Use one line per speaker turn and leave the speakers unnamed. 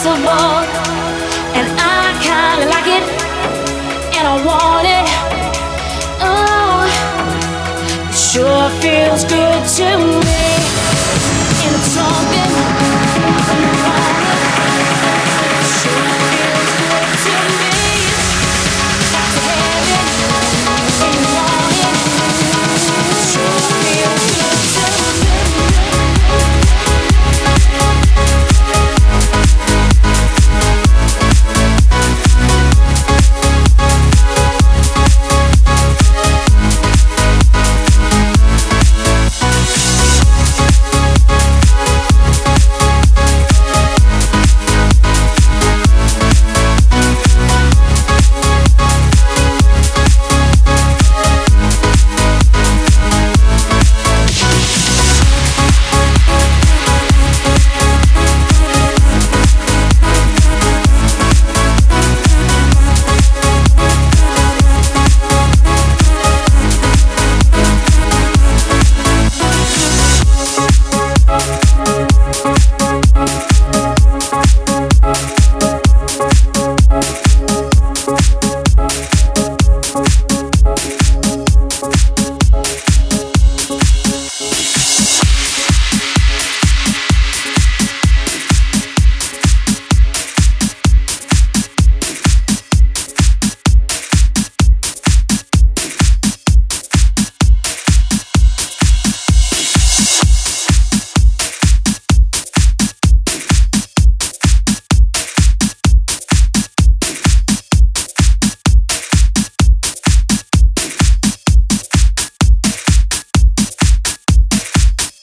impossible. And I kinda like it, and I want it. Oh, it sure feels good to me. And it's something.